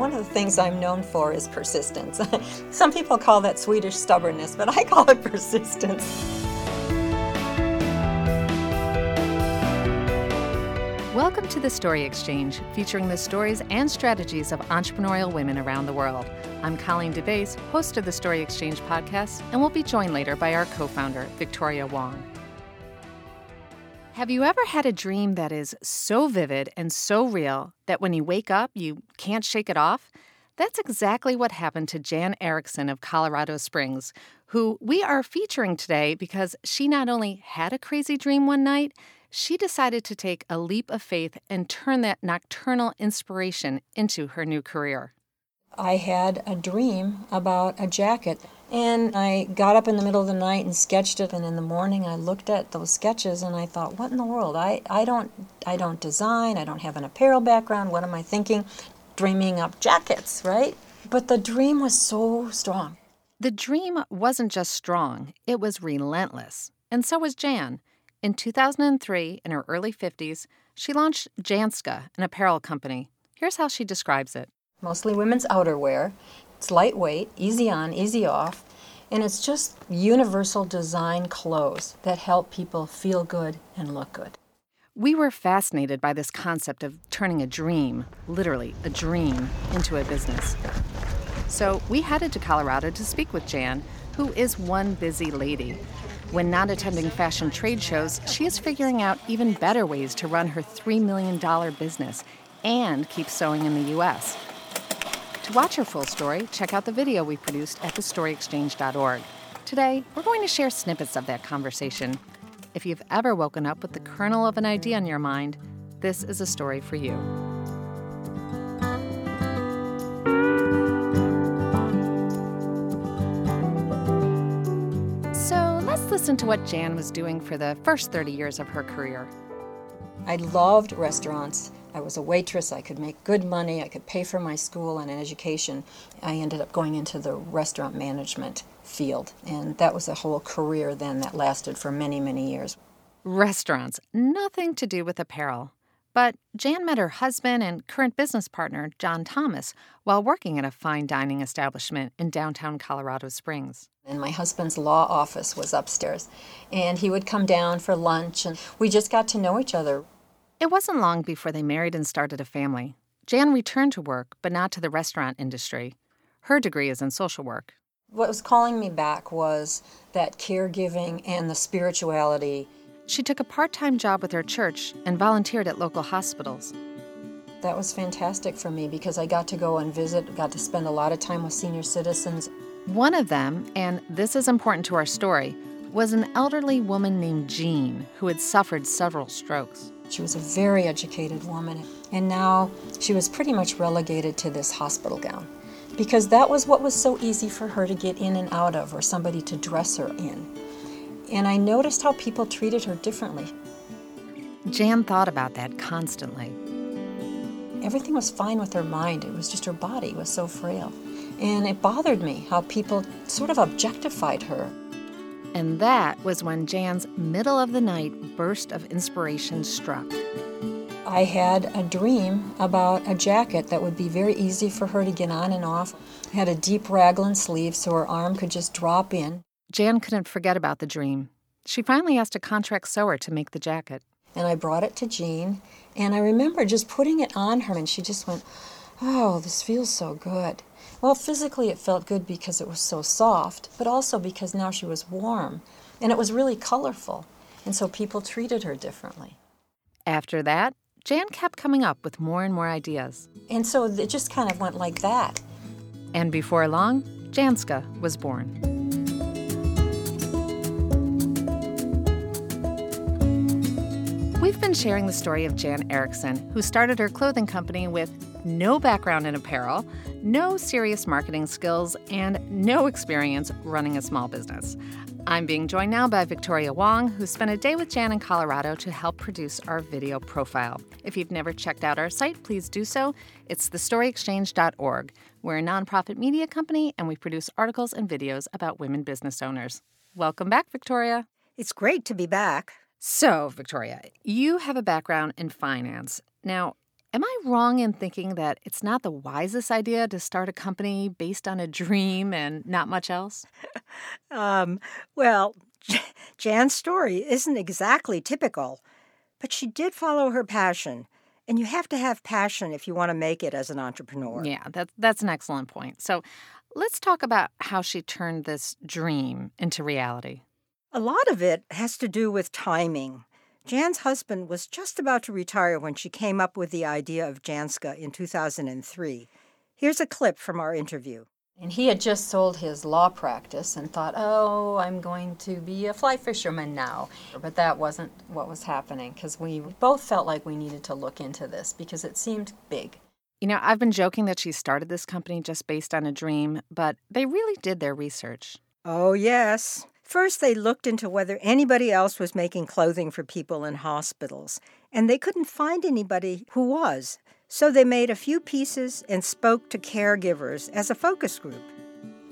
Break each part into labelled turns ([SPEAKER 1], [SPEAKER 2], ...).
[SPEAKER 1] One of the things I'm known for is persistence. Some people call that Swedish stubbornness, but I call it persistence.
[SPEAKER 2] Welcome to the Story Exchange, featuring the stories and strategies of entrepreneurial women around the world. I'm Colleen DeBaise, host of the Story Exchange podcast, and we'll be joined later by our co founder, Victoria Wong. Have you ever had a dream that is so vivid and so real that when you wake up, you can't shake it off? That's exactly what happened to Jan Erickson of Colorado Springs, who we are featuring today because she not only had a crazy dream one night, she decided to take a leap of faith and turn that nocturnal inspiration into her new career.
[SPEAKER 1] I had a dream about a jacket and I got up in the middle of the night and sketched it and in the morning I looked at those sketches and I thought, what in the world? I, I don't I don't design, I don't have an apparel background, what am I thinking? Dreaming up jackets, right? But the dream was so strong.
[SPEAKER 2] The dream wasn't just strong, it was relentless. And so was Jan. In 2003, in her early 50s, she launched Janska, an apparel company. Here's how she describes it.
[SPEAKER 1] Mostly women's outerwear. It's lightweight, easy on, easy off, and it's just universal design clothes that help people feel good and look good.
[SPEAKER 2] We were fascinated by this concept of turning a dream, literally a dream, into a business. So we headed to Colorado to speak with Jan, who is one busy lady. When not attending fashion trade shows, she is figuring out even better ways to run her $3 million business and keep sewing in the U.S. To watch her full story, check out the video we produced at thestoryexchange.org. Today, we're going to share snippets of that conversation. If you've ever woken up with the kernel of an idea in your mind, this is a story for you. So let's listen to what Jan was doing for the first 30 years of her career.
[SPEAKER 1] I loved restaurants. I was a waitress. I could make good money. I could pay for my school and an education. I ended up going into the restaurant management field, and that was a whole career then that lasted for many, many years.
[SPEAKER 2] Restaurants, nothing to do with apparel. But Jan met her husband and current business partner, John Thomas, while working at a fine dining establishment in downtown Colorado Springs.
[SPEAKER 1] And my husband's law office was upstairs. And he would come down for lunch, and we just got to know each other.
[SPEAKER 2] It wasn't long before they married and started a family. Jan returned to work, but not to the restaurant industry. Her degree is in social work.
[SPEAKER 1] What was calling me back was that caregiving and the spirituality.
[SPEAKER 2] She took a part time job with her church and volunteered at local hospitals.
[SPEAKER 1] That was fantastic for me because I got to go and visit, got to spend a lot of time with senior citizens.
[SPEAKER 2] One of them, and this is important to our story, was an elderly woman named Jean who had suffered several strokes.
[SPEAKER 1] She was a very educated woman, and now she was pretty much relegated to this hospital gown because that was what was so easy for her to get in and out of, or somebody to dress her in. And I noticed how people treated her differently.
[SPEAKER 2] Jan thought about that constantly.
[SPEAKER 1] Everything was fine with her mind, it was just her body was so frail. And it bothered me how people sort of objectified her.
[SPEAKER 2] And that was when Jan's middle of the night burst of inspiration struck.
[SPEAKER 1] I had a dream about a jacket that would be very easy for her to get on and off. It had a deep raglan sleeve so her arm could just drop in.
[SPEAKER 2] Jan couldn't forget about the dream. She finally asked a contract sewer to make the jacket.
[SPEAKER 1] And I brought it to Jean, and I remember just putting it on her, and she just went, Oh, this feels so good. Well, physically it felt good because it was so soft, but also because now she was warm and it was really colorful. And so people treated her differently.
[SPEAKER 2] After that, Jan kept coming up with more and more ideas.
[SPEAKER 1] And so it just kind of went like that.
[SPEAKER 2] And before long, Janska was born. We've been sharing the story of Jan Erickson, who started her clothing company with no background in apparel, no serious marketing skills, and no experience running a small business. I'm being joined now by Victoria Wong, who spent a day with Jan in Colorado to help produce our video profile. If you've never checked out our site, please do so. It's thestoryexchange.org. We're a nonprofit media company, and we produce articles and videos about women business owners. Welcome back, Victoria.
[SPEAKER 3] It's great to be back.
[SPEAKER 2] So, Victoria, you have a background in finance. Now, Am I wrong in thinking that it's not the wisest idea to start a company based on a dream and not much else?
[SPEAKER 3] um, well, Jan's story isn't exactly typical, but she did follow her passion. And you have to have passion if you want to make it as an entrepreneur.
[SPEAKER 2] Yeah, that's that's an excellent point. So let's talk about how she turned this dream into reality.
[SPEAKER 3] A lot of it has to do with timing. Jan's husband was just about to retire when she came up with the idea of Janska in 2003. Here's a clip from our interview.
[SPEAKER 1] And he had just sold his law practice and thought, oh, I'm going to be a fly fisherman now. But that wasn't what was happening because we both felt like we needed to look into this because it seemed big.
[SPEAKER 2] You know, I've been joking that she started this company just based on a dream, but they really did their research.
[SPEAKER 3] Oh, yes. First, they looked into whether anybody else was making clothing for people in hospitals, and they couldn't find anybody who was. So they made a few pieces and spoke to caregivers as a focus group.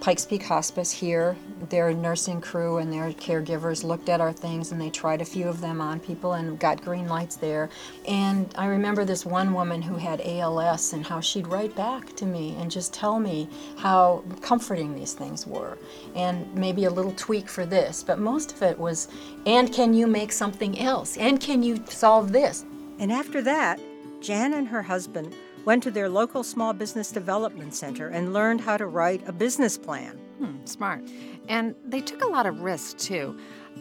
[SPEAKER 1] Pikes Peak Hospice here, their nursing crew and their caregivers looked at our things and they tried a few of them on people and got green lights there. And I remember this one woman who had ALS and how she'd write back to me and just tell me how comforting these things were and maybe a little tweak for this. But most of it was, and can you make something else? And can you solve this?
[SPEAKER 3] And after that, Jan and her husband went to their local small business development center and learned how to write a business plan.
[SPEAKER 2] Hmm, smart. And they took a lot of risks, too.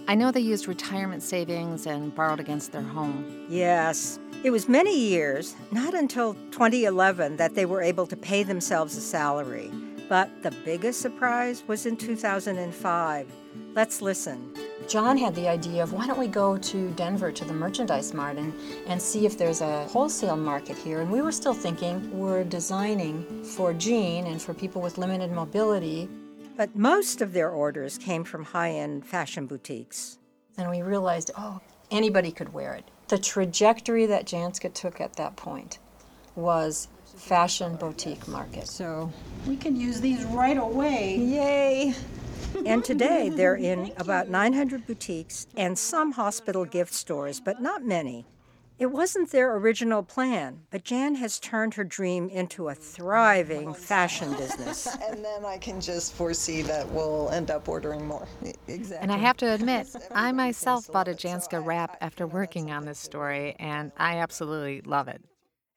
[SPEAKER 2] I know they used retirement savings and borrowed against their home.
[SPEAKER 3] Yes. It was many years, not until 2011, that they were able to pay themselves a salary. But the biggest surprise was in 2005. Let's listen.
[SPEAKER 1] John had the idea of why don't we go to Denver to the merchandise mart and, and see if there's a wholesale market here. And we were still thinking we're designing for Jean and for people with limited mobility.
[SPEAKER 3] But most of their orders came from high end fashion boutiques.
[SPEAKER 1] And we realized, oh, anybody could wear it. The trajectory that Janska took at that point was fashion boutique market.
[SPEAKER 4] So we can use these right away.
[SPEAKER 1] Yay!
[SPEAKER 3] And today they're in about 900 boutiques and some hospital gift stores, but not many. It wasn't their original plan, but Jan has turned her dream into a thriving fashion business.
[SPEAKER 5] and then I can just foresee that we'll end up ordering more. Exactly.
[SPEAKER 2] And I have to admit, I myself bought a Janska wrap after working on this story, and I absolutely love it.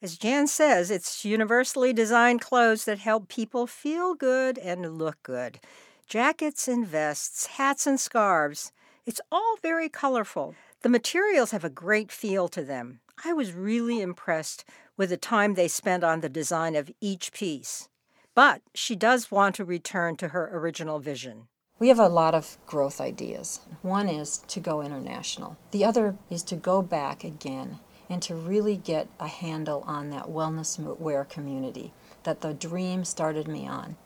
[SPEAKER 3] As Jan says, it's universally designed clothes that help people feel good and look good jackets and vests, hats and scarves. It's all very colorful. The materials have a great feel to them. I was really impressed with the time they spent on the design of each piece. But she does want to return to her original vision.
[SPEAKER 1] We have a lot of growth ideas. One is to go international, the other is to go back again and to really get a handle on that wellness wear community that the dream started me on.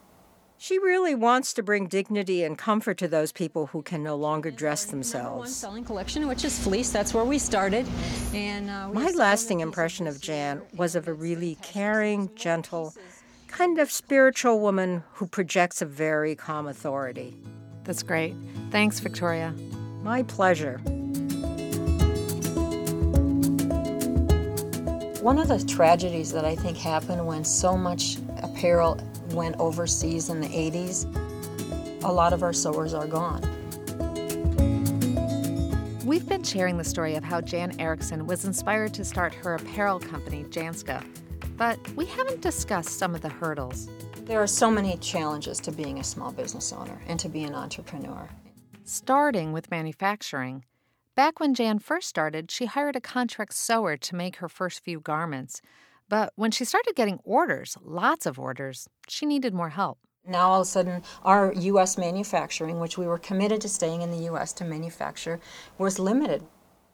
[SPEAKER 3] She really wants to bring dignity and comfort to those people who can no longer dress themselves.
[SPEAKER 4] One selling collection, which is fleece. That's where we started. And uh,
[SPEAKER 3] my lasting impression of Jan was of a really caring, gentle, kind of spiritual woman who projects a very calm authority.
[SPEAKER 2] That's great. Thanks, Victoria.
[SPEAKER 3] My pleasure.
[SPEAKER 1] One of the tragedies that I think happened when so much apparel went overseas in the 80s, a lot of our sewers are gone.
[SPEAKER 2] We've been sharing the story of how Jan Erickson was inspired to start her apparel company, Janska, but we haven't discussed some of the hurdles.
[SPEAKER 1] There are so many challenges to being a small business owner and to be an entrepreneur.
[SPEAKER 2] Starting with manufacturing. Back when Jan first started, she hired a contract sewer to make her first few garments. But when she started getting orders, lots of orders, she needed more help.
[SPEAKER 1] Now, all of a sudden, our U.S. manufacturing, which we were committed to staying in the U.S. to manufacture, was limited.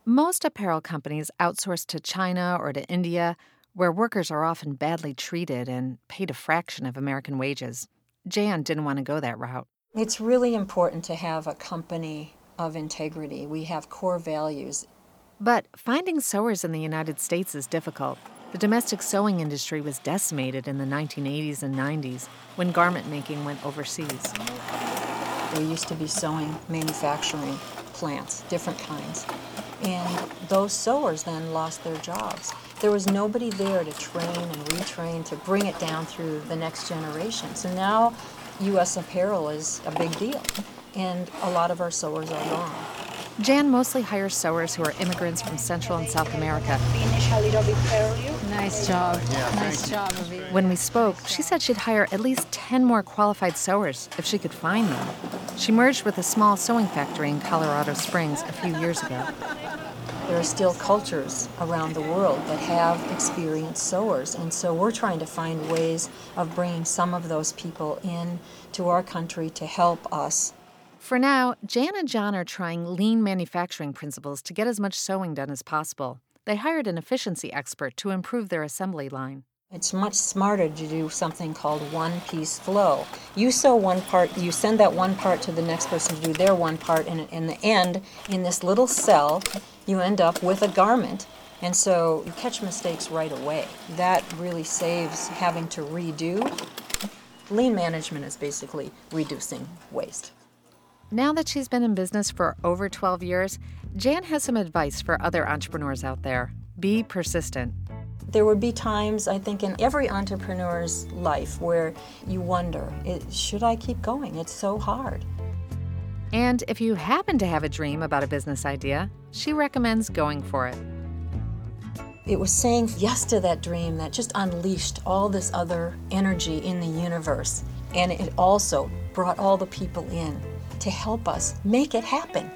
[SPEAKER 2] Most apparel companies outsource to China or to India, where workers are often badly treated and paid a fraction of American wages. Jan didn't want to go that route.
[SPEAKER 1] It's really important to have a company of integrity. We have core values.
[SPEAKER 2] But finding sewers in the United States is difficult. The domestic sewing industry was decimated in the 1980s and 90s when garment making went overseas.
[SPEAKER 1] There used to be sewing manufacturing plants, different kinds. And those sewers then lost their jobs. there was nobody there to train and retrain to bring it down through the next generation. So now U.S. apparel is a big deal, and a lot of our sewers are gone.
[SPEAKER 2] Jan mostly hires sewers who are immigrants from Central and South America.
[SPEAKER 6] Finish a little bit earlier.
[SPEAKER 4] Nice job. nice job, Aviva.
[SPEAKER 2] When we spoke, she said she'd hire at least 10 more qualified sewers if she could find them. She merged with a small sewing factory in Colorado Springs a few years ago.
[SPEAKER 1] There are still cultures around the world that have experienced sewers, and so we're trying to find ways of bringing some of those people in to our country to help us.
[SPEAKER 2] For now, Jan and John are trying lean manufacturing principles to get as much sewing done as possible. They hired an efficiency expert to improve their assembly line.
[SPEAKER 1] It's much smarter to do something called one piece flow. You sew one part, you send that one part to the next person to do their one part, and in the end, in this little cell, you end up with a garment. And so you catch mistakes right away. That really saves having to redo. Lean management is basically reducing waste.
[SPEAKER 2] Now that she's been in business for over 12 years, Jan has some advice for other entrepreneurs out there. Be persistent.
[SPEAKER 1] There would be times, I think, in every entrepreneur's life where you wonder, should I keep going? It's so hard.
[SPEAKER 2] And if you happen to have a dream about a business idea, she recommends going for it.
[SPEAKER 1] It was saying yes to that dream that just unleashed all this other energy in the universe. And it also brought all the people in to help us make it happen.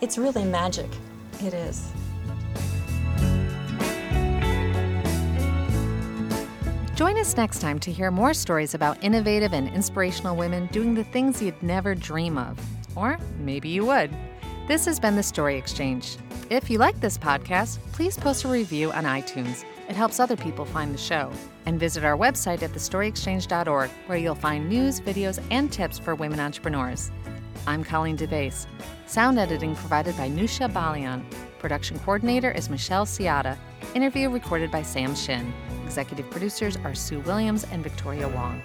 [SPEAKER 1] It's really magic. It is.
[SPEAKER 2] Join us next time to hear more stories about innovative and inspirational women doing the things you'd never dream of. Or maybe you would. This has been the Story Exchange. If you like this podcast, please post a review on iTunes. It helps other people find the show. And visit our website at thestoryexchange.org, where you'll find news, videos, and tips for women entrepreneurs. I'm Colleen DeBaise. Sound editing provided by Nusha Balian. Production coordinator is Michelle Ciata. Interview recorded by Sam Shin. Executive producers are Sue Williams and Victoria Wong.